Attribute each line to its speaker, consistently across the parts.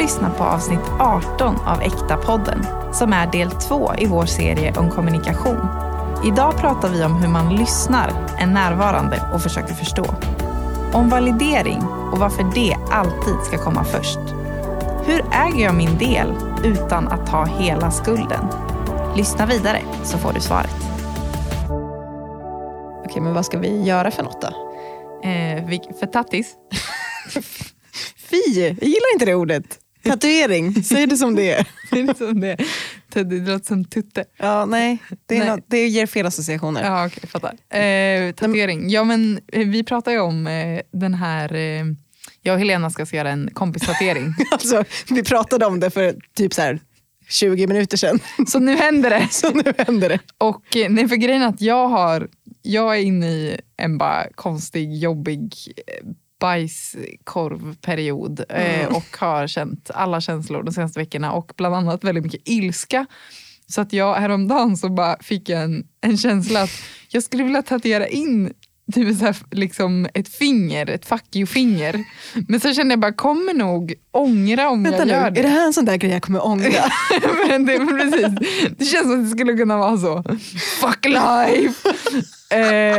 Speaker 1: lyssnar på avsnitt 18 av Äkta-podden som är del två i vår serie om kommunikation. Idag pratar vi om hur man lyssnar, är närvarande och försöker förstå. Om validering och varför det alltid ska komma först. Hur äger jag min del utan att ta hela skulden? Lyssna vidare så får du svaret.
Speaker 2: Okej, men vad ska vi göra för något då?
Speaker 1: Eh, för tattis?
Speaker 2: Fy, jag gillar inte det ordet. Tatuering, säg det som det är.
Speaker 1: det, är som det. det låter som tutte.
Speaker 2: Ja, nej, det, är nej. Något, det ger fel associationer.
Speaker 1: Ja, okej, fattar. Eh, tatuering. Ja, men eh, vi pratar ju om eh, den här eh, jag och Helena ska göra en kompistatuering.
Speaker 2: alltså, vi pratade om det för typ så här 20 minuter sedan.
Speaker 1: Så nu händer det.
Speaker 2: Så nu händer det.
Speaker 1: Och eh, nej, för grejen är att jag har, jag är inne i en bara konstig, jobbig eh, bajskorvperiod mm. eh, och har känt alla känslor de senaste veckorna och bland annat väldigt mycket ilska. Så att jag häromdagen så bara fick jag en, en känsla att jag skulle vilja tatuera in typ så här, liksom ett finger, ett fuck you-finger. Men så kände jag bara, kommer nog ångra om Vänta jag nu, gör det.
Speaker 2: Är det här en sån där grej jag kommer ångra?
Speaker 1: men det, precis. det känns som att det skulle kunna vara så. Fuck life!
Speaker 2: Eh,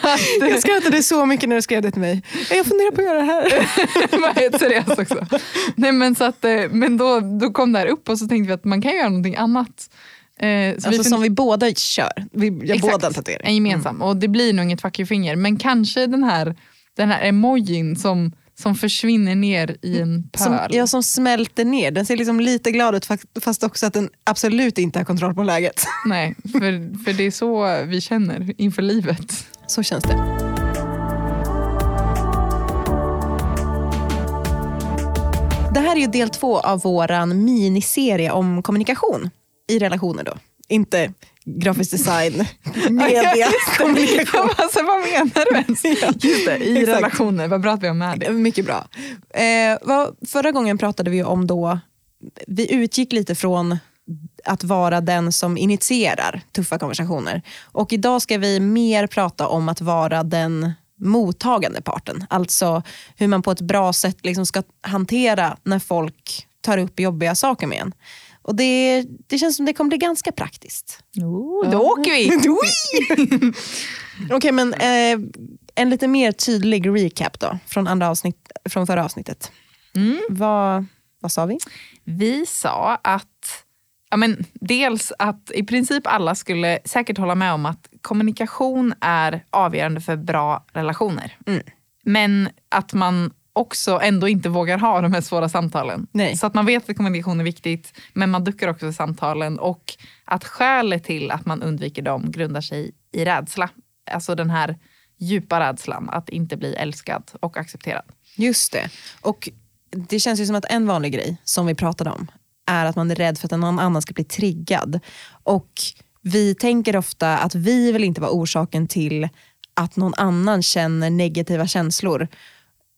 Speaker 2: att, jag skrattade så mycket när du skrev det till mig. Jag funderar på att göra det här.
Speaker 1: var helt seriöst också. Nej, men så att, eh, men då, då kom det här upp och så tänkte vi att man kan göra någonting annat.
Speaker 2: Eh, alltså vi som vi båda kör. Vi gör Exakt, båda en tatuering.
Speaker 1: En gemensam. Mm. Och det blir nog inget fuck you-finger. Men kanske den här, den här emojin som, som försvinner ner i en pöl.
Speaker 2: Som, ja, som smälter ner. Den ser liksom lite glad ut fast också att den absolut inte har kontroll på läget.
Speaker 1: Nej, för, för det är så vi känner inför livet.
Speaker 2: Så känns det. Det här är ju del två av vår miniserie om kommunikation i relationer då. Inte grafisk design, media, kommunikation.
Speaker 1: alltså, vad menar du ens? Just det, i exakt. relationer, vad bra att vi har med det.
Speaker 2: Mycket bra. Eh, vad, förra gången pratade vi om då, vi utgick lite från att vara den som initierar tuffa konversationer. Och idag ska vi mer prata om att vara den mottagande parten. Alltså hur man på ett bra sätt liksom ska hantera när folk tar upp jobbiga saker med en. Och det, det känns som det kommer bli ganska praktiskt.
Speaker 1: Oh, då ja. åker vi!
Speaker 2: Okej, okay, men eh, en lite mer tydlig recap då från, andra avsnitt, från förra avsnittet. Mm. Vad, vad sa vi?
Speaker 1: Vi sa att ja, men dels att i princip alla skulle säkert hålla med om att kommunikation är avgörande för bra relationer. Mm. Men att man också ändå inte vågar ha de här svåra samtalen. Nej. Så att man vet att kommunikation är viktigt, men man duckar också för samtalen. Och att skälet till att man undviker dem grundar sig i rädsla. Alltså den här djupa rädslan att inte bli älskad och accepterad.
Speaker 2: Just det. Och det känns ju som att en vanlig grej som vi pratade om är att man är rädd för att någon annan ska bli triggad. Och vi tänker ofta att vi vill inte vara orsaken till att någon annan känner negativa känslor.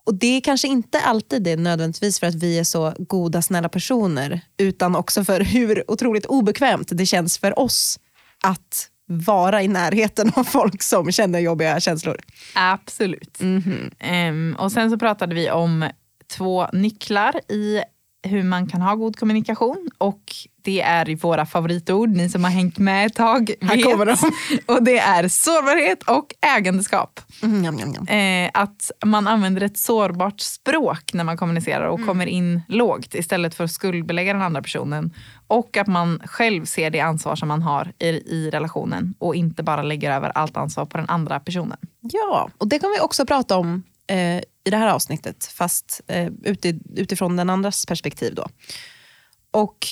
Speaker 2: Och det är kanske inte alltid det nödvändigtvis för att vi är så goda, snälla personer, utan också för hur otroligt obekvämt det känns för oss att vara i närheten av folk som känner jobbiga känslor.
Speaker 1: Absolut. Mm -hmm. um, och sen så pratade vi om två nycklar i hur man kan ha god kommunikation och det är våra favoritord, ni som har hängt med ett tag vet.
Speaker 2: Här kommer de.
Speaker 1: Och det är sårbarhet och ägandeskap.
Speaker 2: Mm, jam, jam, jam.
Speaker 1: Eh, att man använder ett sårbart språk när man kommunicerar och mm. kommer in lågt istället för att skuldbelägga den andra personen. Och att man själv ser det ansvar som man har i, i relationen och inte bara lägger över allt ansvar på den andra personen.
Speaker 2: Ja, och det kan vi också prata om eh, i det här avsnittet, fast eh, utifrån den andras perspektiv. Då. Och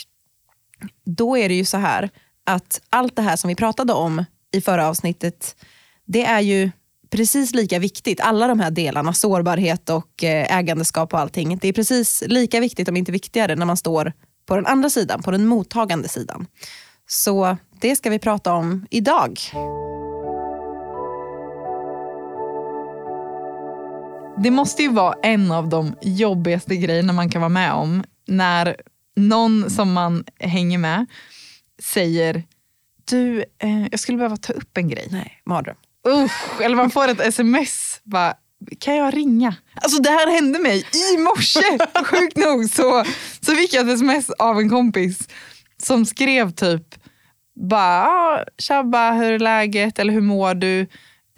Speaker 2: då är det ju så här att allt det här som vi pratade om i förra avsnittet, det är ju precis lika viktigt. Alla de här delarna, sårbarhet och eh, ägandeskap och allting. Det är precis lika viktigt, om inte viktigare, när man står på den andra sidan, på den mottagande sidan. Så det ska vi prata om idag.
Speaker 1: Det måste ju vara en av de jobbigaste grejerna man kan vara med om när någon som man hänger med säger du, eh, jag skulle behöva ta upp en grej.
Speaker 2: Nej, mardröm.
Speaker 1: Usch, eller man får ett sms. Bara, kan jag ringa? Alltså det här hände mig i morse. Sjukt nog så, så fick jag ett sms av en kompis som skrev typ bara, ah, tjabba hur är läget eller hur mår du?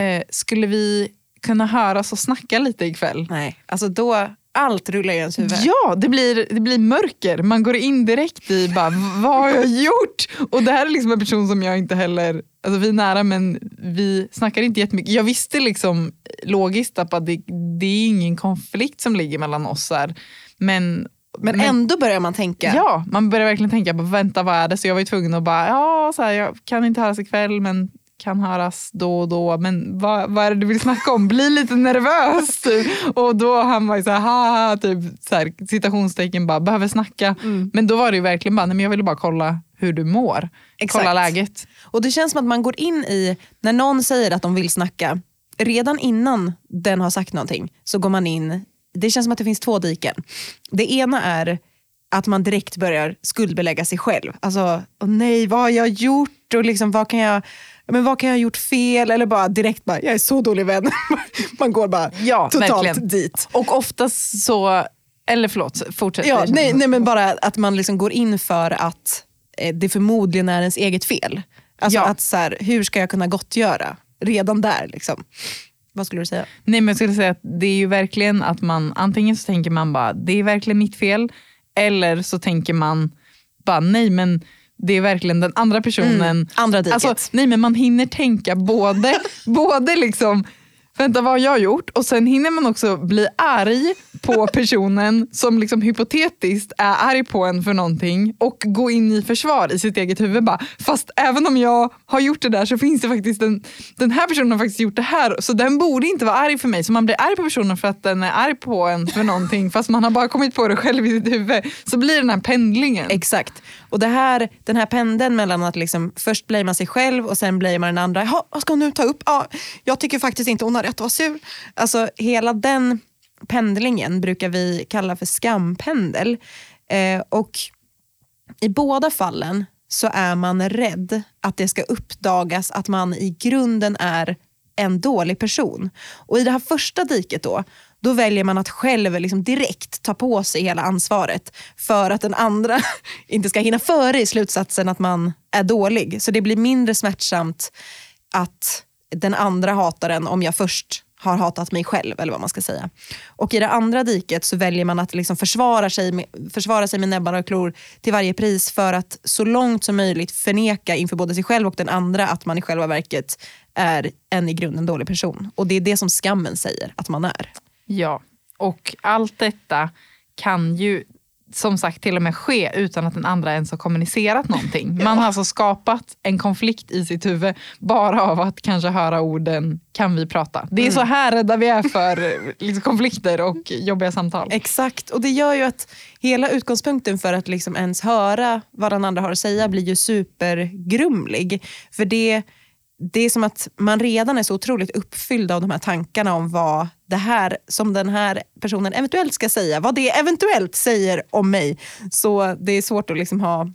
Speaker 1: Eh, skulle vi kunna höras och snacka lite ikväll?
Speaker 2: Nej, alltså då, allt rullar i ens huvud.
Speaker 1: Ja, det blir, det blir mörker. Man går in direkt i bara, vad har jag gjort? Och det här är liksom en person som jag inte heller, alltså vi är nära men vi snackar inte jättemycket. Jag visste liksom logiskt att det, det är ingen konflikt som ligger mellan oss här. Men
Speaker 2: men, ändå börjar man tänka.
Speaker 1: Ja, man börjar verkligen tänka, på, vänta vad är det? Så jag var ju tvungen att bara, ja, så här, jag kan inte höras ikväll men kan höras då och då. Men vad, vad är det du vill snacka om? Bli lite nervös. Typ. Och då han var ju så här, haha, typ, så här, citationstecken, bara behöver snacka. Mm. Men då var det ju verkligen bara, nej, men jag ville bara kolla hur du mår. Exakt. Kolla läget.
Speaker 2: Och det känns som att man går in i, när någon säger att de vill snacka, redan innan den har sagt någonting så går man in det känns som att det finns två diken. Det ena är att man direkt börjar skuldbelägga sig själv. Alltså, nej, vad har jag gjort? Och liksom, vad, kan jag, men vad kan jag ha gjort fel? Eller bara direkt bara, jag är så dålig vän. man går bara ja, totalt verkligen. dit.
Speaker 1: Och oftast så, eller förlåt, fortsätt.
Speaker 2: Ja, nej, nej, men bara att man liksom går in för att eh, det förmodligen är ens eget fel. Alltså ja. att så här, hur ska jag kunna gottgöra? Redan där. Liksom. Vad skulle du säga?
Speaker 1: Nej men jag skulle säga att det är ju verkligen att man, antingen så tänker man bara det är verkligen mitt fel. Eller så tänker man bara nej men det är verkligen den andra personen. Mm,
Speaker 2: andra diket. Alltså,
Speaker 1: nej men man hinner tänka både, både liksom vänta vad har jag gjort? Och sen hinner man också bli arg på personen som liksom hypotetiskt är arg på en för någonting och gå in i försvar i sitt eget huvud. Bara, fast även om jag har gjort det där så finns det faktiskt en, den här personen har faktiskt gjort det här så den borde inte vara arg för mig. Så man blir arg på personen för att den är arg på en för någonting fast man har bara kommit på det själv i sitt huvud. Så blir det den här pendlingen.
Speaker 2: Exakt. Och det här, den här pendeln mellan att liksom först man sig själv och sen man den andra. jaha vad ska hon nu ta upp? Ja, jag tycker faktiskt inte hon har rätt att vara sur. Alltså hela den pendlingen brukar vi kalla för skampendel. Eh, och i båda fallen så är man rädd att det ska uppdagas att man i grunden är en dålig person. Och i det här första diket då, då väljer man att själv liksom direkt ta på sig hela ansvaret för att den andra inte ska hinna före i slutsatsen att man är dålig. Så det blir mindre smärtsamt att den andra hatar en om jag först har hatat mig själv eller vad man ska säga. Och i det andra diket så väljer man att liksom försvara, sig med, försvara sig med näbbar och klor till varje pris för att så långt som möjligt förneka inför både sig själv och den andra att man i själva verket är en i grunden dålig person. Och det är det som skammen säger att man är.
Speaker 1: Ja, och allt detta kan ju som sagt till och med ske utan att den andra ens har kommunicerat någonting. Man har alltså skapat en konflikt i sitt huvud bara av att kanske höra orden kan vi prata. Det är mm. så här rädda vi är för liksom, konflikter och jobbiga samtal.
Speaker 2: Exakt, och det gör ju att hela utgångspunkten för att liksom ens höra vad den andra har att säga blir ju supergrumlig. För det det är som att man redan är så otroligt uppfylld av de här tankarna om vad det här som den här personen eventuellt ska säga, vad det eventuellt säger om mig. Så det är svårt att liksom ha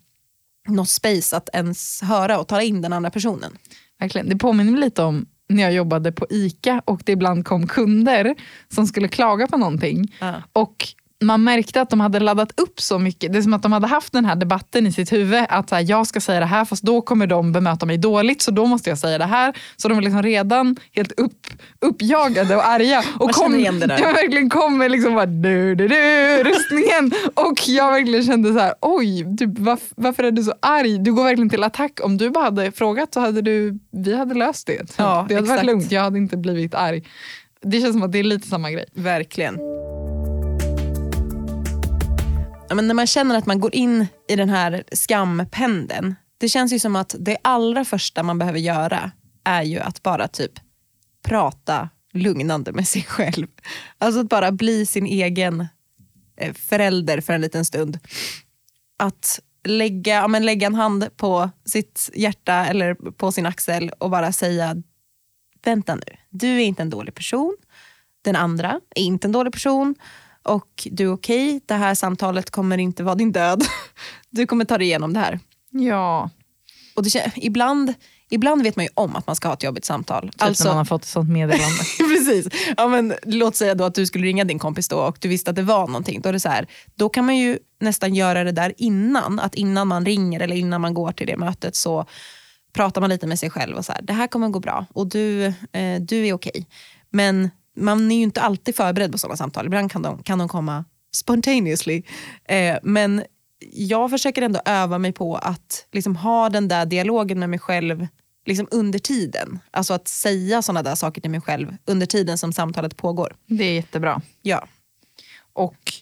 Speaker 2: något space att ens höra och ta in den andra personen.
Speaker 1: Verkligen. Det påminner mig lite om när jag jobbade på ICA och det ibland kom kunder som skulle klaga på någonting. Uh. Och man märkte att de hade laddat upp så mycket. Det är som att de hade haft den här debatten i sitt huvud. Att så här, jag ska säga det här fast då kommer de bemöta mig dåligt så då måste jag säga det här. Så de var liksom redan helt upp, uppjagade och arga. Och kom, igen det där. Jag verkligen kom med liksom bara, du, du, du, röstningen. och jag verkligen kände så här, oj, typ, varför, varför är du så arg? Du går verkligen till attack. Om du bara hade frågat så hade du, vi hade löst det. Ja, det hade exakt. varit lugnt, jag hade inte blivit arg. Det känns som att det är lite samma grej.
Speaker 2: Verkligen men när man känner att man går in i den här skampendeln. Det känns ju som att det allra första man behöver göra är ju att bara typ prata lugnande med sig själv. Alltså att bara bli sin egen eh, förälder för en liten stund. Att lägga, ja, men lägga en hand på sitt hjärta eller på sin axel och bara säga vänta nu, du är inte en dålig person. Den andra är inte en dålig person och du är okej, okay. det här samtalet kommer inte vara din död. Du kommer ta dig igenom det här.
Speaker 1: Ja.
Speaker 2: Och det, ibland, ibland vet man ju om att man ska ha ett jobbigt samtal.
Speaker 1: Typ alltså, när man har fått ett sånt meddelande.
Speaker 2: precis. Ja, men, låt säga då att du skulle ringa din kompis då och du visste att det var någonting. Då, är det så här, då kan man ju nästan göra det där innan. Att innan man ringer eller innan man går till det mötet så pratar man lite med sig själv och så här, det här kommer gå bra och du, eh, du är okej. Men man är ju inte alltid förberedd på sådana samtal. Ibland kan de, kan de komma spontaneously. Eh, men jag försöker ändå öva mig på att liksom ha den där dialogen med mig själv liksom under tiden. Alltså att säga sådana där saker till mig själv under tiden som samtalet pågår.
Speaker 1: Det är jättebra.
Speaker 2: Ja.
Speaker 1: Och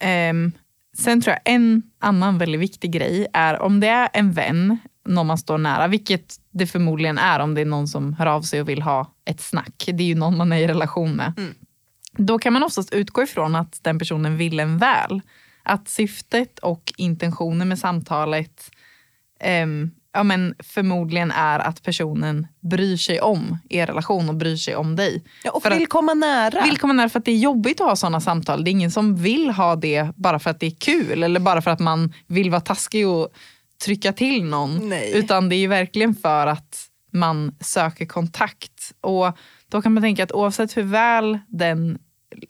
Speaker 1: ehm, sen tror jag en annan väldigt viktig grej är om det är en vän, någon man står nära, vilket det förmodligen är om det är någon som hör av sig och vill ha ett snack. Det är ju någon man är i relation med. Mm. Då kan man oftast utgå ifrån att den personen vill en väl. Att syftet och intentionen med samtalet um, ja, men förmodligen är att personen bryr sig om er relation och bryr sig om dig.
Speaker 2: Ja, och för vill att, komma nära.
Speaker 1: Vill komma nära för att det är jobbigt att ha sådana samtal. Det är ingen som vill ha det bara för att det är kul eller bara för att man vill vara taskig och trycka till någon.
Speaker 2: Nej.
Speaker 1: Utan det är verkligen för att man söker kontakt. Och Då kan man tänka att oavsett hur väl den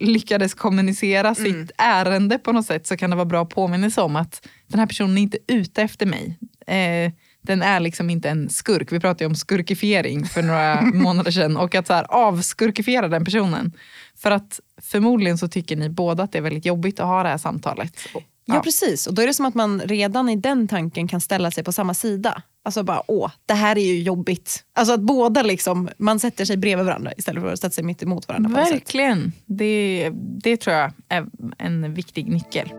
Speaker 1: lyckades kommunicera mm. sitt ärende på något sätt så kan det vara bra påminnelse om att den här personen är inte ute efter mig. Eh, den är liksom inte en skurk. Vi pratade om skurkifiering för några månader sedan och att så här, avskurkifiera den personen. För att förmodligen så tycker ni båda att det är väldigt jobbigt att ha det här samtalet.
Speaker 2: Ja. ja. precis, och då är det som att man redan i den tanken kan ställa sig på samma sida. Alltså bara, åh, det här är ju jobbigt. Alltså att båda liksom, man sätter sig bredvid varandra istället för att sätta sig mitt emot varandra.
Speaker 1: Verkligen, det, det tror jag är en viktig nyckel.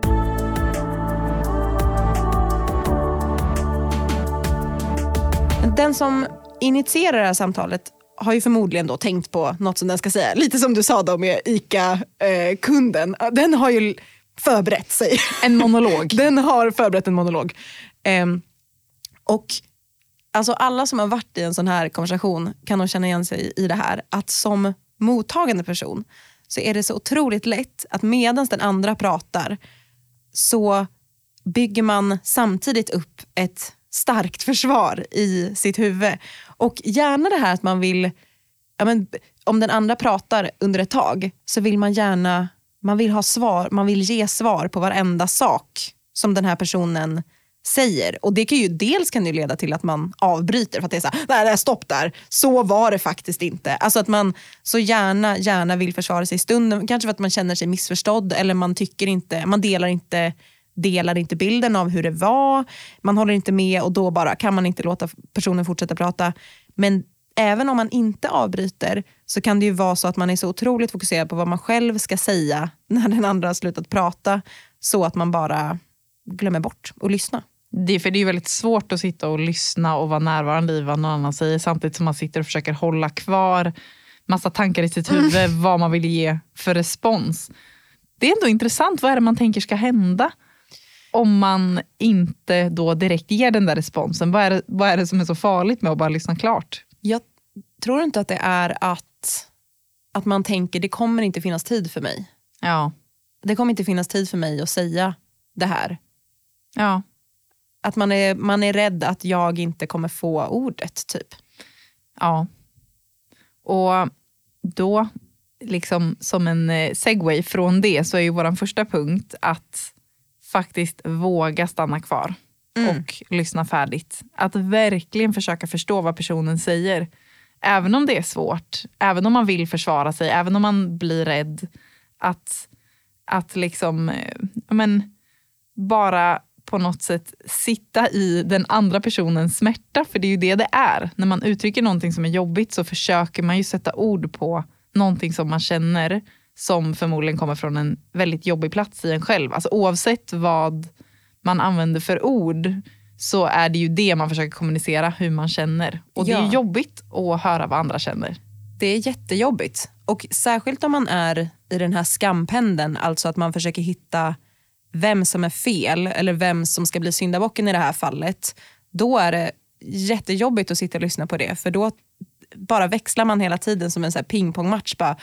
Speaker 2: Den som initierar det här samtalet har ju förmodligen då tänkt på något som den ska säga. Lite som du sa då med ICA-kunden. Eh, den har ju förberett sig.
Speaker 1: En monolog.
Speaker 2: den har förberett en monolog. Um, och alltså alla som har varit i en sån här konversation kan nog känna igen sig i det här. Att som mottagande person så är det så otroligt lätt att medan den andra pratar så bygger man samtidigt upp ett starkt försvar i sitt huvud. Och gärna det här att man vill, ja men, om den andra pratar under ett tag så vill man gärna man vill ha svar, man vill ge svar på varenda sak som den här personen säger. Och det kan ju, dels kan det leda till att man avbryter för att det är så här, nej, nej stopp där, så var det faktiskt inte. Alltså att man så gärna, gärna vill försvara sig i stunden, kanske för att man känner sig missförstådd eller man tycker inte, man delar inte delar inte bilden av hur det var, man håller inte med och då bara kan man inte låta personen fortsätta prata. Men även om man inte avbryter så kan det ju vara så att man är så otroligt fokuserad på vad man själv ska säga när den andra har slutat prata så att man bara glömmer bort att lyssna.
Speaker 1: Det, för det är väldigt svårt att sitta och lyssna och vara närvarande i vad någon annan säger samtidigt som man sitter och försöker hålla kvar massa tankar i sitt huvud mm. vad man vill ge för respons. Det är ändå intressant, vad är det man tänker ska hända? Om man inte då direkt ger den där responsen, vad är, det, vad är det som är så farligt med att bara lyssna klart?
Speaker 2: Jag tror inte att det är att, att man tänker det kommer inte finnas tid för mig.
Speaker 1: Ja.
Speaker 2: Det kommer inte finnas tid för mig att säga det här.
Speaker 1: Ja.
Speaker 2: Att man är, man är rädd att jag inte kommer få ordet. typ.
Speaker 1: Ja. Och då, liksom som en eh, segway från det, så är ju vår första punkt att faktiskt våga stanna kvar mm. och lyssna färdigt. Att verkligen försöka förstå vad personen säger. Även om det är svårt, även om man vill försvara sig, även om man blir rädd. Att, att liksom, eh, men, bara på något sätt sitta i den andra personens smärta, för det är ju det det är. När man uttrycker någonting som är jobbigt så försöker man ju sätta ord på någonting som man känner som förmodligen kommer från en väldigt jobbig plats i en själv. Alltså oavsett vad man använder för ord så är det ju det man försöker kommunicera, hur man känner. Och ja. det är jobbigt att höra vad andra känner.
Speaker 2: Det är jättejobbigt. Och särskilt om man är i den här skampendeln, alltså att man försöker hitta vem som är fel eller vem som ska bli syndabocken i det här fallet. Då är det jättejobbigt att sitta och lyssna på det för då bara växlar man hela tiden som en så pingpongmatch. Bara,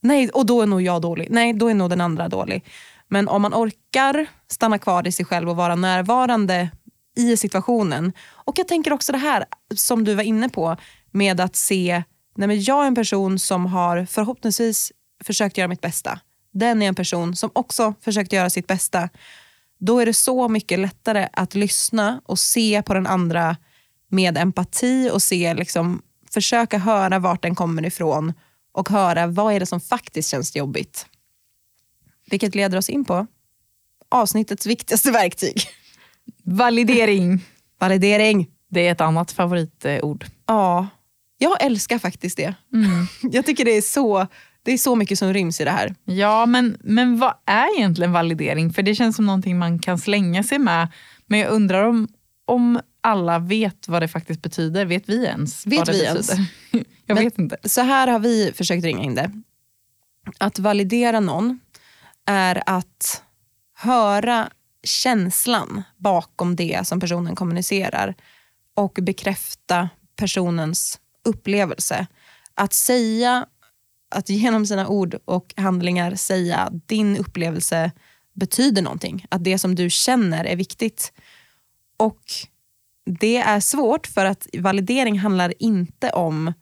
Speaker 2: Nej, och då är nog jag dålig. Nej, då är nog den andra dålig. Men om man orkar stanna kvar i sig själv och vara närvarande i situationen. Och jag tänker också det här som du var inne på med att se, nej men jag är en person som har förhoppningsvis försökt göra mitt bästa. Den är en person som också försökt göra sitt bästa. Då är det så mycket lättare att lyssna och se på den andra med empati och se, liksom, försöka höra vart den kommer ifrån och höra vad är det som faktiskt känns jobbigt. Vilket leder oss in på avsnittets viktigaste verktyg.
Speaker 1: Validering.
Speaker 2: Validering.
Speaker 1: Det är ett annat favoritord.
Speaker 2: Ja, jag älskar faktiskt det.
Speaker 1: Mm.
Speaker 2: Jag tycker det är, så, det är så mycket som ryms i det här.
Speaker 1: Ja, men, men vad är egentligen validering? För det känns som någonting man kan slänga sig med. Men jag undrar om, om alla vet vad det faktiskt betyder. Vet vi ens
Speaker 2: Vet
Speaker 1: vad det
Speaker 2: vi
Speaker 1: betyder?
Speaker 2: ens?
Speaker 1: jag
Speaker 2: Men-
Speaker 1: vet inte.
Speaker 2: Så här har vi försökt ringa in det. Att validera någon är att höra känslan bakom det som personen kommunicerar och bekräfta personens upplevelse. Att säga, att genom sina ord och handlingar säga att din upplevelse betyder någonting. Att det som du känner är viktigt. Och det är svårt för att validering handlar inte om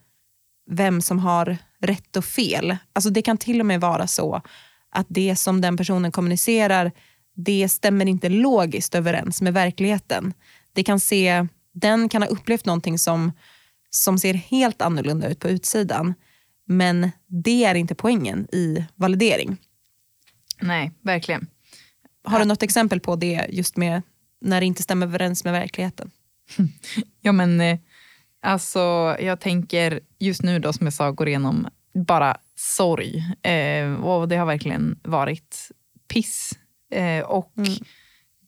Speaker 2: vem som har rätt och fel. Alltså det kan till och med vara så att det som den personen kommunicerar det stämmer inte logiskt överens med verkligheten. Det kan se, den kan ha upplevt någonting som, som ser helt annorlunda ut på utsidan men det är inte poängen i validering.
Speaker 1: Nej, verkligen.
Speaker 2: Har du något exempel på det just med när det inte stämmer överens med verkligheten?
Speaker 1: Ja, men eh, alltså, jag tänker just nu då som jag sa, går igenom bara sorg. Eh, och det har verkligen varit piss. Eh, och
Speaker 2: Mm.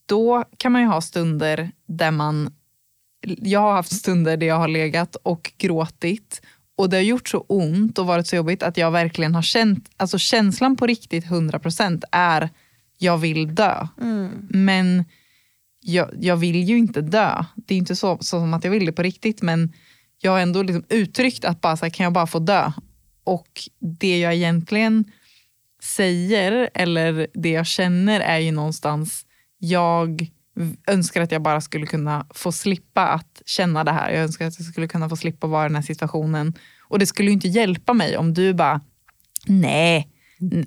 Speaker 1: då kan man ju ha stunder där man... Jag har haft stunder där jag har legat och gråtit och det har gjort så ont och varit så jobbigt att jag verkligen har känt, alltså känslan på riktigt 100% är jag vill dö. Men jag, jag vill ju inte dö. Det är inte så, så som att jag vill det på riktigt men jag har ändå liksom uttryckt att bara så här, kan jag bara få dö? Och det jag egentligen säger eller det jag känner är ju någonstans jag önskar att jag bara skulle kunna få slippa att känna det här. Jag önskar att jag skulle kunna få slippa vara i den här situationen. Och det skulle ju inte hjälpa mig om du bara, nej,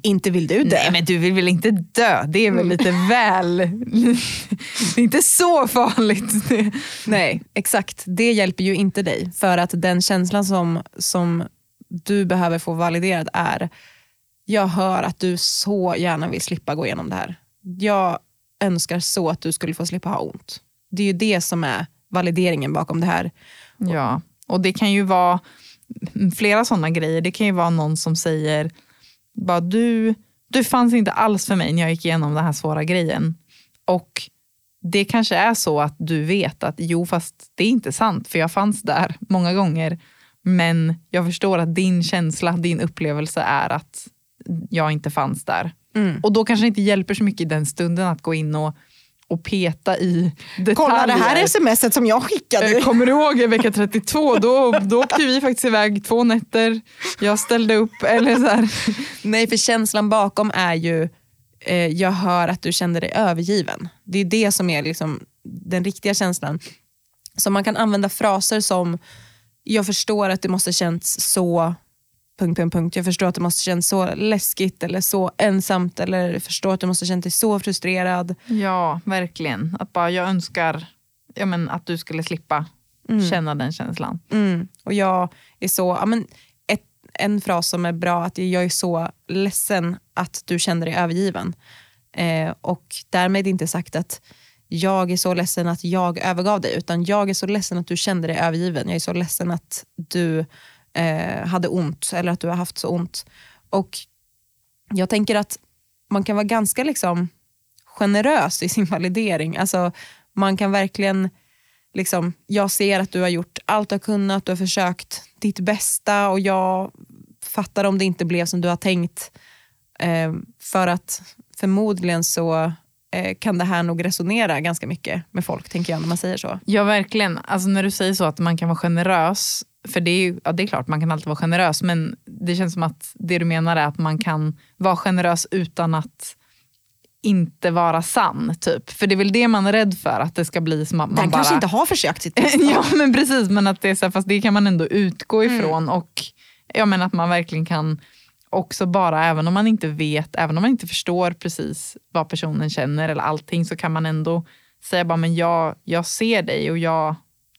Speaker 2: Inte vill du det?
Speaker 1: Nej men du vill väl inte dö? Det är väl lite väl... det är inte så farligt.
Speaker 2: Nej, exakt. Det hjälper ju inte dig. För att den känslan som, som du behöver få validerad är, jag hör att du så gärna vill slippa gå igenom det här. Jag önskar så att du skulle få slippa ha ont. Det är ju det som är valideringen bakom det här.
Speaker 1: Ja, och det kan ju vara flera sådana grejer. Det kan ju vara någon som säger, bara, du, du fanns inte alls för mig när jag gick igenom den här svåra grejen. Och det kanske är så att du vet att jo fast det är inte sant för jag fanns där många gånger. Men jag förstår att din känsla, din upplevelse är att jag inte fanns där.
Speaker 2: Mm.
Speaker 1: Och då kanske det inte hjälper så mycket i den stunden att gå in och, och peta i detaljer.
Speaker 2: Kolla det här smset som jag
Speaker 1: Eh,
Speaker 2: skickade.
Speaker 1: Kommer du ihåg vecka 32? Då, då åkte vi faktiskt iväg två nätter. Jag ställde upp. Eller så här.
Speaker 2: Nej, för känslan bakom är ju, eh, jag hör att du kände dig övergiven. Det är det som är liksom den riktiga känslan. Så man kan använda fraser som, jag förstår att det måste känts så, punkt, punkt, punkt. Jag förstår att det måste känns så läskigt eller så ensamt eller jag förstår att du måste känt dig så frustrerad.
Speaker 1: Ja, verkligen. Att bara, jag önskar ja, men, att du skulle slippa känna den känslan.
Speaker 2: Mm. Och jag är så, ja, men ett, en fras som är bra, att jag är så ledsen att du kände dig övergiven. Eh, och därmed inte sagt att jag är så ledsen att jag övergav dig, utan jag är så ledsen att du kände dig övergiven. Jag är så ledsen att du eh, hade ont eller att du har haft så ont. Och jag tänker att man kan vara ganska liksom generös i sin validering. Alltså, man kan verkligen liksom, jag ser att du har gjort allt du har kunnat, du har försökt ditt bästa och jag fattar om det inte blev som du har tänkt. Eh, för att förmodligen så kan det här nog resonera ganska mycket med folk, tänker jag när man säger så.
Speaker 1: Ja, verkligen. Alltså, när du säger så att man kan vara generös, för det är, ju, ja, det är klart man kan alltid vara generös, men det känns som att det du menar är att man kan vara generös utan att inte vara sann. Typ. För det är väl det man är rädd för, att det ska bli som att man
Speaker 2: Den
Speaker 1: bara...
Speaker 2: kanske inte har försökt sitt bästa.
Speaker 1: ja men precis, men att det är så här, fast det kan man ändå utgå
Speaker 2: Mm.
Speaker 1: ifrån. Och jag menar att man verkligen kan också bara, även om man inte vet, även om man inte förstår precis vad personen känner eller allting, så kan man ändå säga bara, men jag, jag ser dig och jag,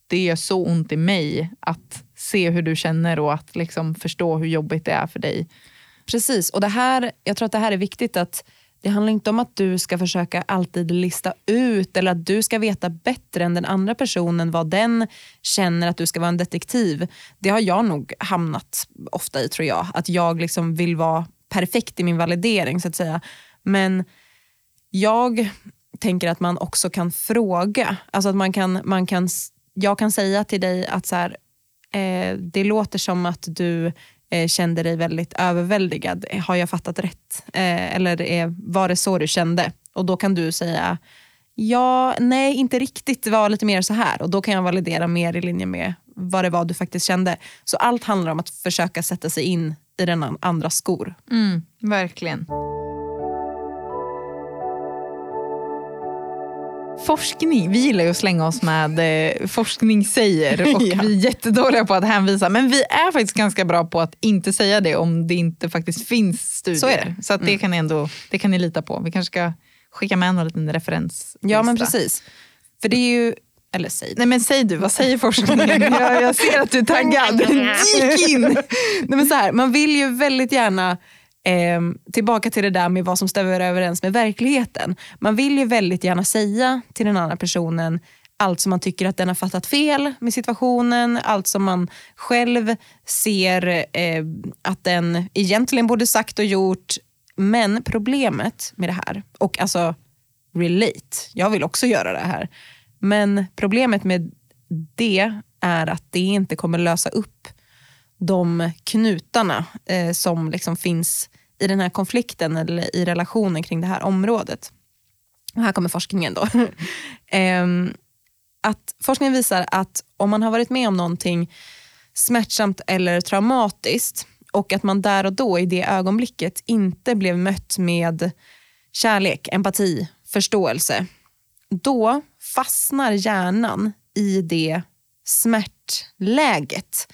Speaker 1: det gör så ont i mig att se hur du känner och att liksom förstå hur jobbigt det är för dig.
Speaker 2: Precis, och det här, jag tror att det här är viktigt att det handlar inte om att du ska försöka alltid lista ut eller att du ska veta bättre än den andra personen vad den känner att du ska vara en detektiv. Det har jag nog hamnat ofta i tror jag. Att jag liksom vill vara perfekt i min validering så att säga. Men jag tänker att man också kan fråga. Alltså att man kan, man kan, jag kan säga till dig att så här, eh, det låter som att du eh, kände dig väldigt överväldigad. Har jag fattat rätt? Eh, eller är, var det så du kände? Och då kan du säga ja, nej inte riktigt, det var lite mer så här. Och då kan jag validera mer i linje med vad det var du faktiskt kände. Så allt handlar om att försöka sätta sig in i den andras skor.
Speaker 1: Mm, verkligen. Forskning, vi gillar ju att slänga oss med eh, forskning säger och
Speaker 2: Ja.
Speaker 1: vi är jättedåliga på att hänvisa. Men vi är faktiskt ganska bra på att inte säga det om det inte faktiskt finns studier.
Speaker 2: Så är det. Mm.
Speaker 1: Så att det, kan ni ändå, det kan ni lita på. Vi kanske ska skicka med en liten referens.
Speaker 2: Ja men precis. För det är ju, eller säg
Speaker 1: Nej men säg du, vad säger forskningen? jag, jag ser att du är taggad. Gick in!
Speaker 2: Nej, men så här, man vill ju väldigt gärna eh, tillbaka till det där med vad som stämmer överens med verkligheten. Man vill ju väldigt gärna säga till den andra personen allt som man tycker att den har fattat fel med situationen, allt som man själv ser eh, att den egentligen borde sagt och gjort. Men problemet med det här, och alltså relate, jag vill också göra det här. Men problemet med det är att det inte kommer lösa upp de knutarna eh, som liksom finns i den här konflikten eller i relationen kring det här området. Och här kommer forskningen då. Ehm, att forskningen visar att om man har varit med om någonting smärtsamt eller traumatiskt och att man där och då i det ögonblicket inte blev mött med kärlek, empati, förståelse, då fastnar hjärnan i det smärtläget.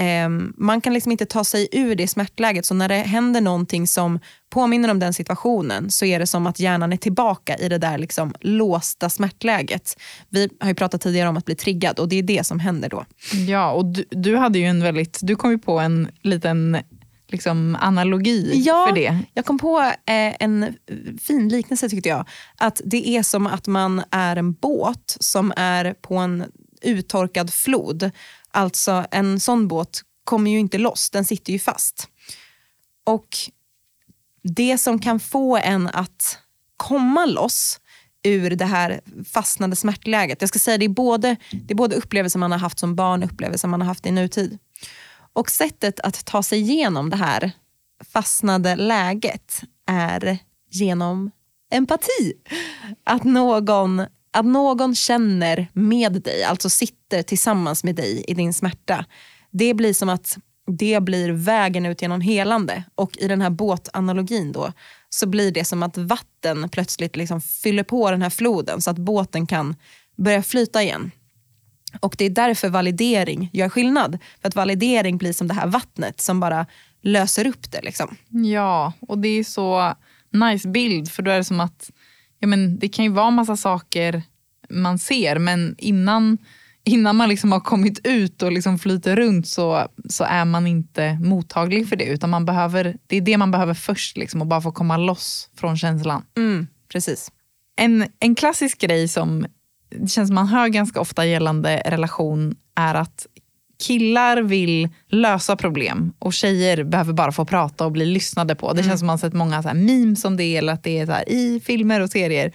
Speaker 2: Ehm, man kan liksom inte ta sig ur det smärtläget. Så när det händer någonting som påminner om den situationen så är det som att hjärnan är tillbaka i det där liksom låsta smärtläget. Vi har ju pratat tidigare om att bli triggad och det är det som händer då.
Speaker 1: Ja, och du, du hade ju en väldigt, du kom ju på en liten liksom, analogi
Speaker 2: Ja.
Speaker 1: för det.
Speaker 2: Jag kom på eh, en fin liknelse tyckte jag. Att det är som att man är en båt som är på en uttorkad flod. Alltså en sån båt kommer ju inte loss, den sitter ju fast. Och det som kan få en att komma loss ur det här fastnade smärtläget. Jag ska säga det är både, det är både upplevelser man har haft som barn och upplevelser man har haft i nutid. Och sättet att ta sig igenom det här fastnade läget är genom empati. Att någon, att någon känner med dig, alltså sitter tillsammans med dig i din smärta. Det blir som att det blir vägen ut genom helande. Och i den här båtanalogin då så blir det som att vatten plötsligt liksom fyller på den här floden så att båten kan börja flyta igen. Och det är därför validering gör skillnad. För att validering blir som det här vattnet som bara löser upp det. Liksom.
Speaker 1: Ja, och det är så nice bild för då är det som att ja, men det kan ju vara massa saker man ser men innan, innan man liksom har kommit ut och liksom flyter runt så, så är man inte mottaglig för det utan man behöver, det är det man behöver först liksom, och bara få komma loss från känslan.
Speaker 2: Mm, precis.
Speaker 1: En, en klassisk grej som det känns man hör ganska ofta gällande relation är att killar vill lösa problem och tjejer behöver bara få prata och bli lyssnade på. Det känns som man sett många så här memes om det eller att det är så här i filmer och serier.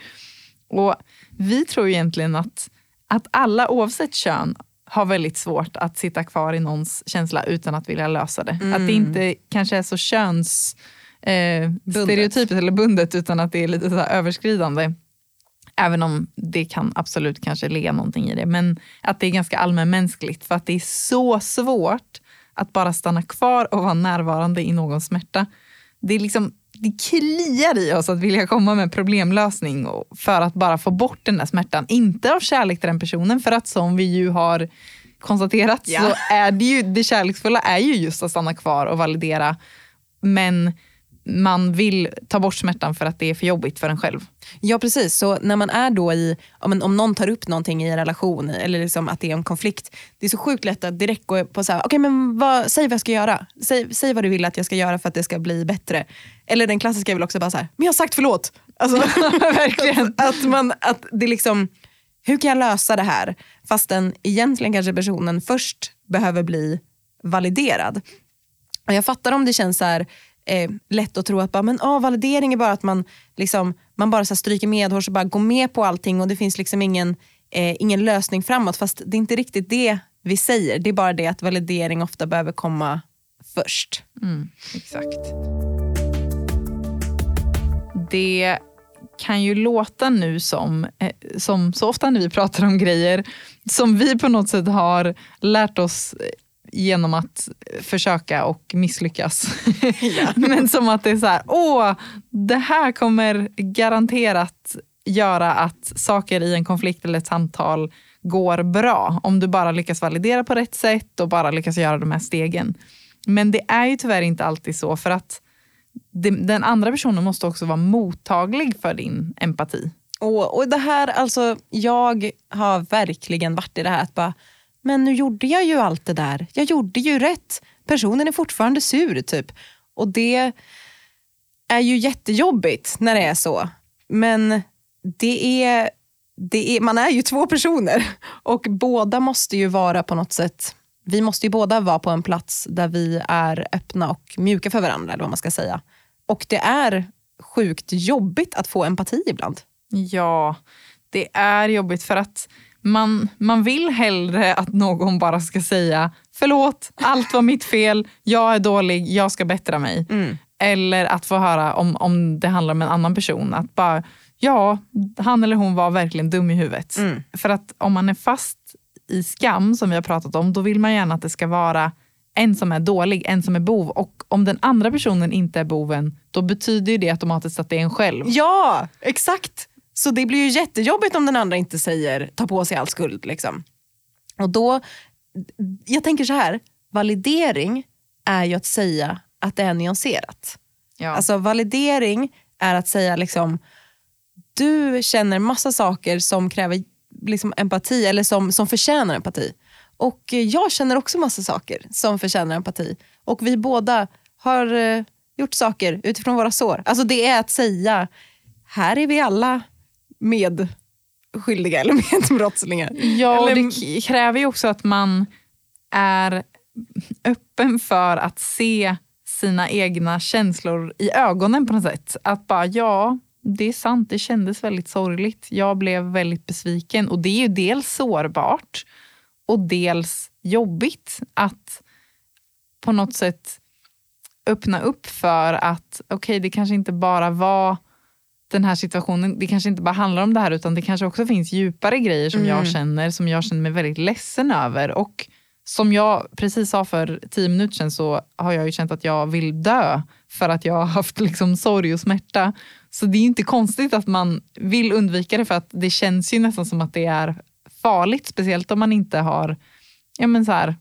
Speaker 1: Och Vi tror egentligen att, att alla oavsett kön har väldigt svårt att sitta kvar i någons känsla utan att vilja lösa det. Att det inte kanske är så köns eh, eller bundet utan att det är lite så överskridande. Även om det kan absolut kanske ligga någonting i det. Men att det är ganska allmänmänskligt för att det är så svårt att bara stanna kvar och vara närvarande i någons smärta. Det är, liksom, det kliar i oss att vilja komma med problemlösning för att bara få bort den där smärtan. Inte av kärlek till den personen, för att som vi ju har konstaterat
Speaker 2: Ja.
Speaker 1: så är det ju det kärleksfulla är ju just att stanna kvar och validera. Men man vill ta bort smärtan för att det är för jobbigt för en själv.
Speaker 2: Ja precis, så när man är då i, om, någon tar upp någonting i en relation eller liksom att det är en konflikt, det är så sjukt lätt att direkt gå på så här, okej men vad, säg vad jag ska göra. Säg, säg vad du vill att jag ska göra för att det ska bli bättre. Eller den klassiska är väl också bara så här, men jag har sagt förlåt. Alltså,
Speaker 1: Verkligen.
Speaker 2: Att man, att det liksom, hur kan jag lösa det här? Fastän egentligen kanske personen först behöver bli validerad. Och jag fattar om det känns så här, eh, lätt att tro att bara, men, ah, validering är bara att man, liksom, man bara så stryker medhårs och bara går med på allting och det finns liksom ingen, eh, ingen lösning framåt. Fast det är inte riktigt det vi säger. Det är bara det att validering ofta behöver komma först.
Speaker 1: Mm, exakt. Det kan ju låta nu som, eh, som så ofta när vi pratar om grejer, som vi på något sätt har lärt oss genom att försöka och misslyckas. Men som att det är så här, åh, det här kommer garanterat göra att saker i en konflikt eller ett samtal går bra. Om du bara lyckas validera på rätt sätt och bara lyckas göra de här stegen. Men det är ju tyvärr inte alltid så för att den andra personen måste också vara mottaglig för din empati.
Speaker 2: Och, och det här, alltså, jag har verkligen varit i det här att bara, men nu gjorde jag ju allt det där. Jag gjorde ju rätt. Personen är fortfarande sur typ. Och det är ju jättejobbigt när det är så. Men det är, det är, man är ju två personer och båda måste ju vara på något sätt, vi måste ju båda vara på en plats där vi är öppna och mjuka för varandra eller vad man ska säga. Och det är sjukt jobbigt att få empati ibland.
Speaker 1: Ja, det är jobbigt för att man, man vill hellre att någon bara ska säga förlåt, allt var mitt fel, jag är dålig, jag ska bättra mig. Eller att få höra om, om det handlar om en annan person, att bara ja, han eller hon var verkligen dum i huvudet. För att om man är fast i skam, som vi har pratat om, då vill man gärna att det ska vara en som är dålig, en som är bov. Och om den andra personen inte är boven, då betyder det automatiskt att det är en själv.
Speaker 2: Ja, exakt. Så det blir ju jättejobbigt om den andra inte säger ta på sig all skuld. Liksom. Och då, jag tänker så här, validering är ju att säga att det är nyanserat.
Speaker 1: Ja.
Speaker 2: Alltså validering är att säga liksom, du känner massa saker som kräver liksom empati eller som, som förtjänar empati. Och eh, jag känner också massa saker som förtjänar empati. Och vi båda har eh, gjort saker utifrån våra sår. Alltså det är att säga, här är vi alla medskyldiga eller medbrottslingar.
Speaker 1: Ja,
Speaker 2: Eller-
Speaker 1: det kräver ju också att man är öppen för att se sina egna känslor i ögonen på något sätt. Att bara, ja, det är sant, det kändes väldigt sorgligt. Jag blev väldigt besviken och det är ju dels sårbart och dels jobbigt att på något sätt öppna upp för att okej, det kanske inte bara var den här situationen, det kanske inte bara handlar om det här utan det kanske också finns djupare grejer som jag känner, som jag känner mig väldigt ledsen över. Och som jag precis sa för tio minuter sedan så har jag ju känt att jag vill dö för att jag har haft liksom sorg och smärta. Så det är inte konstigt att man vill undvika det för att det känns ju nästan som att det är farligt, speciellt om man inte har ja men så här,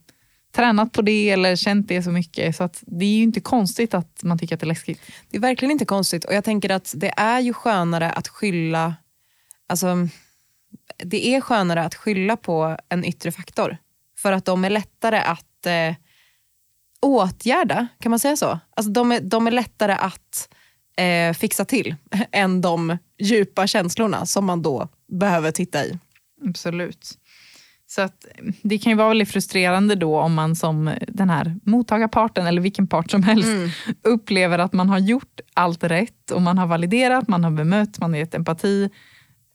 Speaker 1: tränat på det eller känt det så mycket. Så att det är ju inte konstigt att man tycker att det är läskigt.
Speaker 2: Det är verkligen inte konstigt och jag tänker att det är ju skönare att skylla, alltså det är skönare att skylla på en yttre faktor. För att de är lättare att eh, åtgärda, kan man säga så? Alltså de, är, de är lättare att eh, fixa till än de djupa känslorna som man då behöver titta i.
Speaker 1: Absolut. Så att det kan ju vara väldigt frustrerande då om man som den här mottagarparten eller vilken part som helst upplever att man har gjort allt rätt och man har validerat, man har bemött, man har gett empati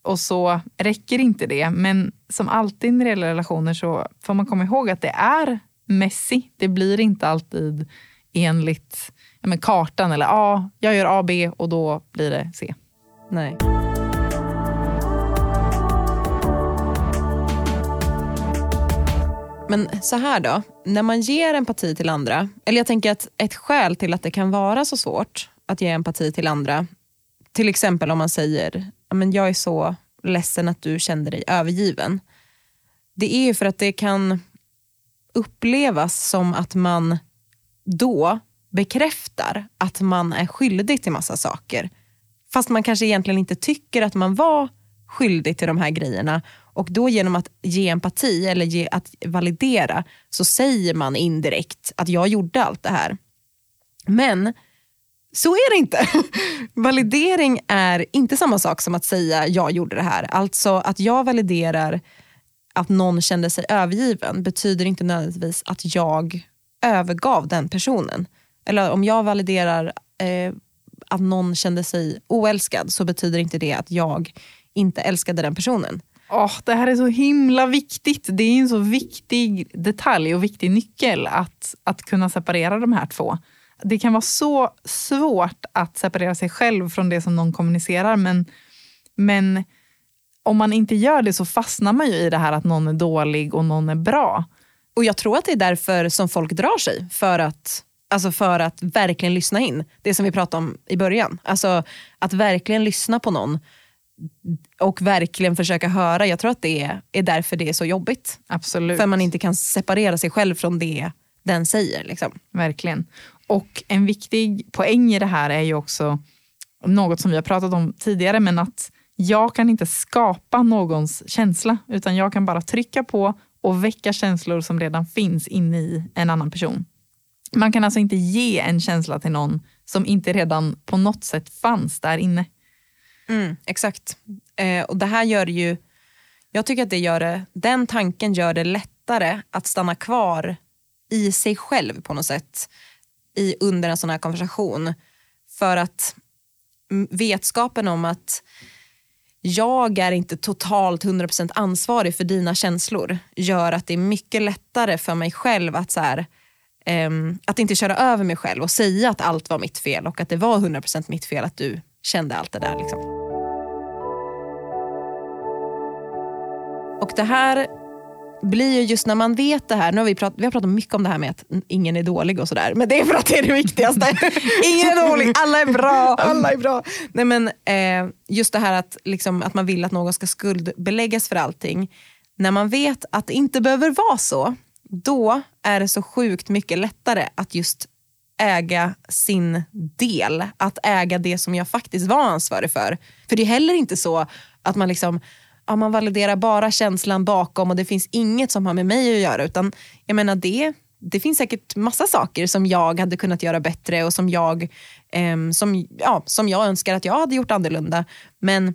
Speaker 1: och så räcker inte det. Men som alltid när det gäller relationer så får man komma ihåg att det är messy. Det blir inte alltid enligt ja, men kartan eller A, jag gör A, B och då blir det C.
Speaker 2: Nej. Men så här då, när man ger empati till andra, eller jag tänker att ett skäl till att det kan vara så svårt att ge empati till andra. Till exempel om man säger, men jag är så ledsen att du kände dig övergiven. Det är för att det kan upplevas som att man då bekräftar att man är skyldig till massa saker. Fast man kanske egentligen inte tycker att man var skyldig till de här grejerna. Och då genom att ge empati eller ge, att validera så säger man indirekt att jag gjorde allt det här. Men så är det inte. Validering är inte samma sak som att säga jag gjorde det här. Alltså att jag validerar att någon kände sig övergiven betyder inte nödvändigtvis att jag övergav den personen. Eller om jag validerar eh, att någon kände sig oälskad så betyder inte det att jag inte älskade den personen.
Speaker 1: Oh, det här är så himla viktigt. Det är en så viktig detalj och viktig nyckel att, att kunna separera de här två. Det kan vara så svårt att separera sig själv från det som någon kommunicerar men, men om man inte gör det så fastnar man ju i det här att någon är dålig och någon är bra.
Speaker 2: Och jag tror att det är därför som folk drar sig för att, alltså för att verkligen lyssna in. Det som vi pratade om i början. Alltså att verkligen lyssna på någon och verkligen försöka höra. Jag tror att det är därför det är så jobbigt.
Speaker 1: Absolut.
Speaker 2: För man inte kan separera sig själv från det den säger. Liksom.
Speaker 1: Verkligen. Och en viktig poäng i det här är ju också något som vi har pratat om tidigare, men att jag kan inte skapa någons känsla, utan jag kan bara trycka på och väcka känslor som redan finns inne i en annan person. Man kan alltså inte ge en känsla till någon som inte redan på något sätt fanns där inne.
Speaker 2: Mm, exakt. Eh, och det här gör ju, jag tycker att det gör det, den tanken gör det lättare att stanna kvar i sig själv på något sätt i, under en sån här konversation. För att mm, vetskapen om att jag är inte totalt 100% ansvarig för dina känslor gör att det är mycket lättare för mig själv att så här, um, att inte köra över mig själv och säga att allt var mitt fel och att det var 100% mitt fel att du kände allt det där. Liksom. Och det här blir ju just när man vet det här, nu har vi, prat, vi har pratat mycket om det här med att ingen är dålig och sådär, men det är för att det är det viktigaste. ingen är dålig, alla är bra. Alla är bra. Nej, men, eh, just det här att, liksom, att man vill att någon ska skuldbeläggas för allting. När man vet att det inte behöver vara så, då är det så sjukt mycket lättare att just äga sin del. Att äga det som jag faktiskt var ansvarig för. För det är heller inte så att man liksom ja, man validerar bara känslan bakom och det finns inget som har med mig att göra. Utan jag menar det, det finns säkert massa saker som jag hade kunnat göra bättre och som jag, eh, som, ja, som jag önskar att jag hade gjort annorlunda. Men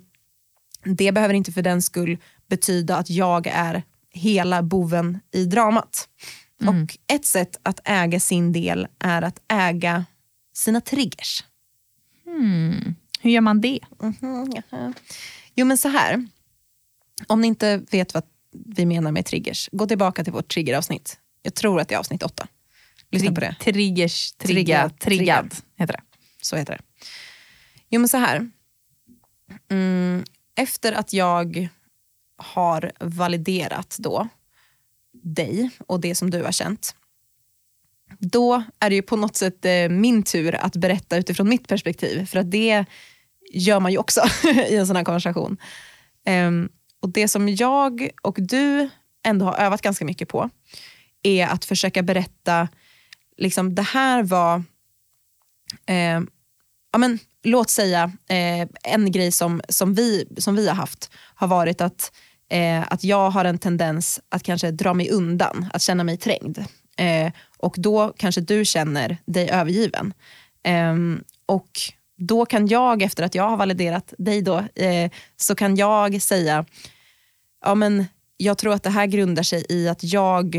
Speaker 2: det behöver inte för den skull betyda att jag är hela boven i dramat. Mm. Och Ett sätt att äga sin del är att äga sina triggers.
Speaker 1: Mm. Hur gör man det?
Speaker 2: Mm -hmm, jo men så här. Om ni inte vet vad vi menar med triggers, gå tillbaka till vårt triggeravsnitt. Jag tror att det är avsnitt åtta. Lyssna Trig på det.
Speaker 1: Triggers, trigga, triggad, triggad heter det.
Speaker 2: Så heter det. Jo men så här. Mm, efter att jag har validerat då dig och det som du har känt. Då är det ju på något sätt eh, min tur att berätta utifrån mitt perspektiv. För att det gör man ju också i en sån här konversation. Ehm, och Det som jag och du ändå har övat ganska mycket på är att försöka berätta, liksom, det här var, eh, ja, men, låt säga eh, en grej som, som, vi, som vi har haft har varit att, eh, att jag har en tendens att kanske dra mig undan, att känna mig trängd. Eh, och då kanske du känner dig övergiven. Eh, och då kan jag, efter att jag har validerat dig, då, eh, så kan jag säga ja, men jag tror att det här grundar sig i att jag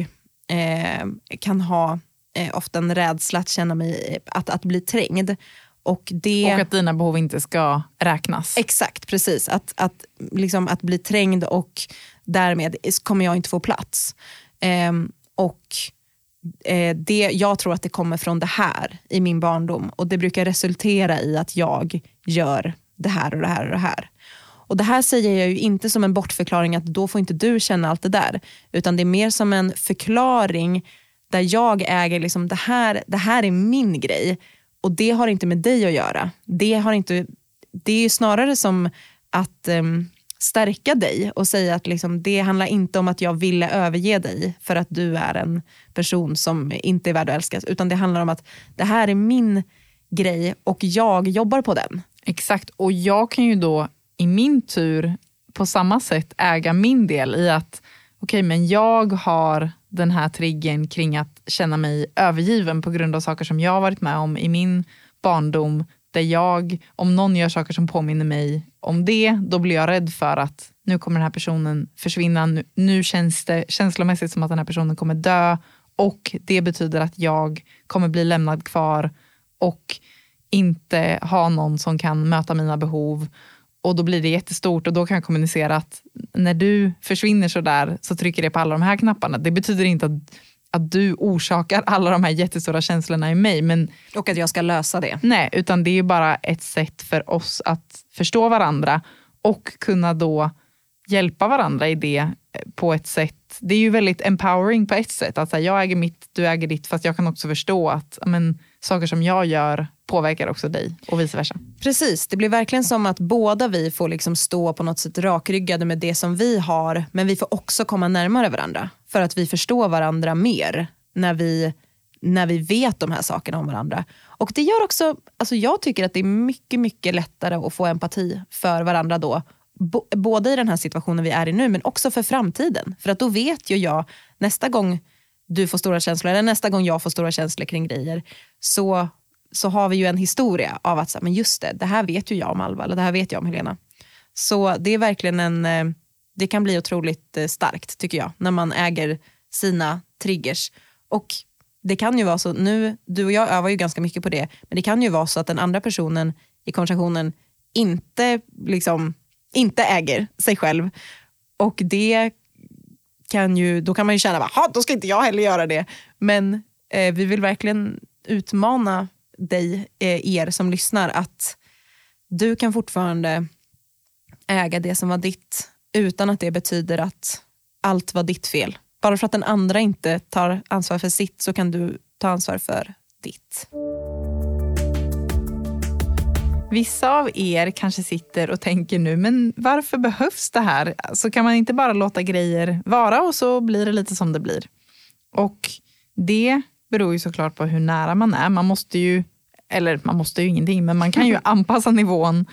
Speaker 2: eh, kan ha eh, ofta en rädsla att känna mig, att, att bli trängd. Och, det,
Speaker 1: och att dina behov inte ska räknas.
Speaker 2: Exakt, precis. Att, att, liksom, att bli trängd och därmed kommer jag inte få plats. Eh, och eh, det, Jag tror att det kommer från det här i min barndom och det brukar resultera i att jag gör det här och det här och det här. Och Det här säger jag ju inte som en bortförklaring att då får inte du känna allt det där. Utan det är mer som en förklaring där jag äger liksom det här, det här är min grej och det har inte med dig att göra. Det, har inte, det är snarare som att um, stärka dig och säga att liksom, det handlar inte om att jag ville överge dig för att du är en person som inte är värd att älskas. Utan det handlar om att det här är min grej och jag jobbar på den.
Speaker 1: Exakt, och jag kan ju då i min tur på samma sätt äga min del i att okej, okay, men jag har den här triggern kring att känna mig övergiven på grund av saker som jag har varit med om i min barndom där jag, om någon gör saker som påminner mig om det, då blir jag rädd för att nu kommer den här personen försvinna. Nu, nu känns det känslomässigt som att den här personen kommer dö och det betyder att jag kommer bli lämnad kvar och inte ha någon som kan möta mina behov. Och då blir det jättestort och då kan jag kommunicera att när du försvinner så där så trycker det på alla de här knapparna. Det betyder inte att att du orsakar alla de här jättestora känslorna i mig. Men,
Speaker 2: och att jag ska lösa det.
Speaker 1: Nej, utan det är bara ett sätt för oss att förstå varandra och kunna då hjälpa varandra i det på ett sätt. Det är ju väldigt empowering på ett sätt. Att här, jag äger mitt, du äger ditt. Fast jag kan också förstå att men, saker som jag gör påverkar också dig och vice versa.
Speaker 2: Precis, det blir verkligen som att båda vi får liksom stå på något sätt rakryggade med det som vi har. Men vi får också komma närmare varandra för att vi förstår varandra mer när vi, när vi vet de här sakerna om varandra. Och det gör också, alltså jag tycker att det är mycket, mycket lättare att få empati för varandra då. Bo, både i den här situationen vi är i nu men också för framtiden. För att då vet ju jag nästa gång du får stora känslor eller nästa gång jag får stora känslor kring grejer så, så har vi ju en historia av att men just det, det här vet ju jag om Alva eller det här vet jag om Helena. Så det är verkligen en eh, det kan bli otroligt eh, starkt tycker jag när man äger sina triggers. Och det kan ju vara så, nu, du och jag övar ju ganska mycket på det, men det kan ju vara så att den andra personen i konversationen inte, liksom, inte äger sig själv. Och det kan ju, då kan man ju känna, att då ska inte jag heller göra det. Men eh, vi vill verkligen utmana dig, eh, er som lyssnar, att du kan fortfarande äga det som var ditt utan att det betyder att allt var ditt fel. Bara för att den andra inte tar ansvar för sitt så kan du ta ansvar för ditt.
Speaker 1: Vissa av er kanske sitter och tänker nu, men varför behövs det här? Så kan man inte bara låta grejer vara och så blir det lite som det blir. Och det beror ju såklart på hur nära man är. Man måste ju, eller man måste ju ingenting, men man kan ju anpassa nivån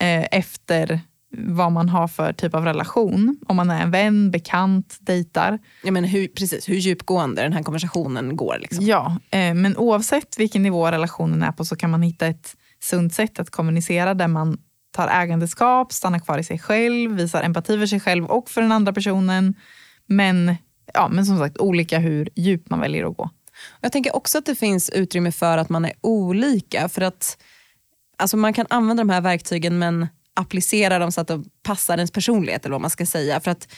Speaker 1: eh, efter vad man har för typ av relation. Om man är en vän, bekant, dejtar.
Speaker 2: Ja, men hur, precis, hur djupgående den här konversationen går. Liksom.
Speaker 1: Ja, eh, men oavsett vilken nivå relationen är på så kan man hitta ett sunt sätt att kommunicera där man tar ägandeskap, stannar kvar i sig själv, visar empati för sig själv och för den andra personen. Men, ja, men som sagt olika hur djupt man väljer att gå.
Speaker 2: Jag tänker också att det finns utrymme för att man är olika. För att alltså Man kan använda de här verktygen men applicera dem så att de passar ens personlighet eller vad man ska säga. För att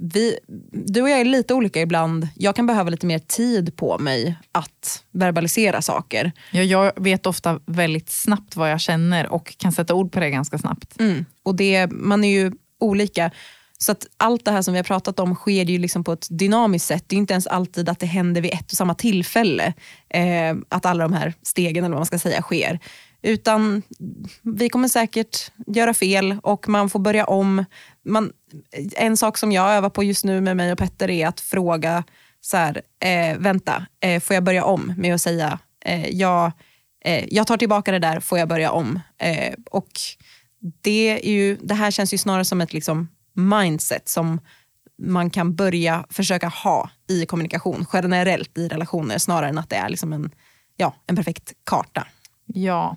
Speaker 2: vi, du och jag är lite olika ibland. Jag kan behöva lite mer tid på mig att verbalisera saker.
Speaker 1: Ja, jag vet ofta väldigt snabbt vad jag känner och kan sätta ord på det ganska snabbt.
Speaker 2: Mm. Och det, Man är ju olika. Så att allt det här som vi har pratat om sker ju liksom på ett dynamiskt sätt. Det är inte ens alltid att det händer vid ett och samma tillfälle. Eh, att alla de här stegen eller vad man ska säga sker. Utan vi kommer säkert göra fel och man får börja om. Man, en sak som jag övar på just nu med mig och Petter är att fråga så här, eh, vänta, eh, får jag börja om med att säga eh, jag, eh, jag tar tillbaka det där, får jag börja om? Eh, och det, är ju, det här känns ju snarare som ett liksom, mindset som man kan börja försöka ha i kommunikation generellt i relationer snarare än att det är liksom en, ja, en perfekt karta.
Speaker 1: Ja,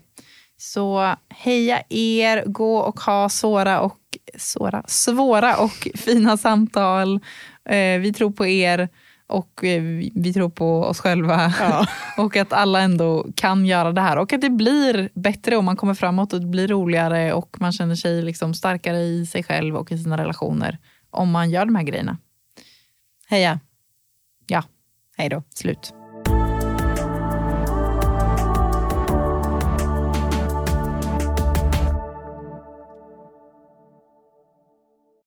Speaker 1: så heja er, gå och ha svåra och, såra, svåra och fina samtal. Eh, vi tror på er och eh, vi tror på oss själva. Ja. och att alla ändå kan göra det här. Och att det blir bättre om man kommer framåt och det blir roligare och man känner sig liksom starkare i sig själv och i sina relationer om man gör de här grejerna.
Speaker 2: Heja.
Speaker 1: Ja.
Speaker 2: Hej då.
Speaker 1: Slut.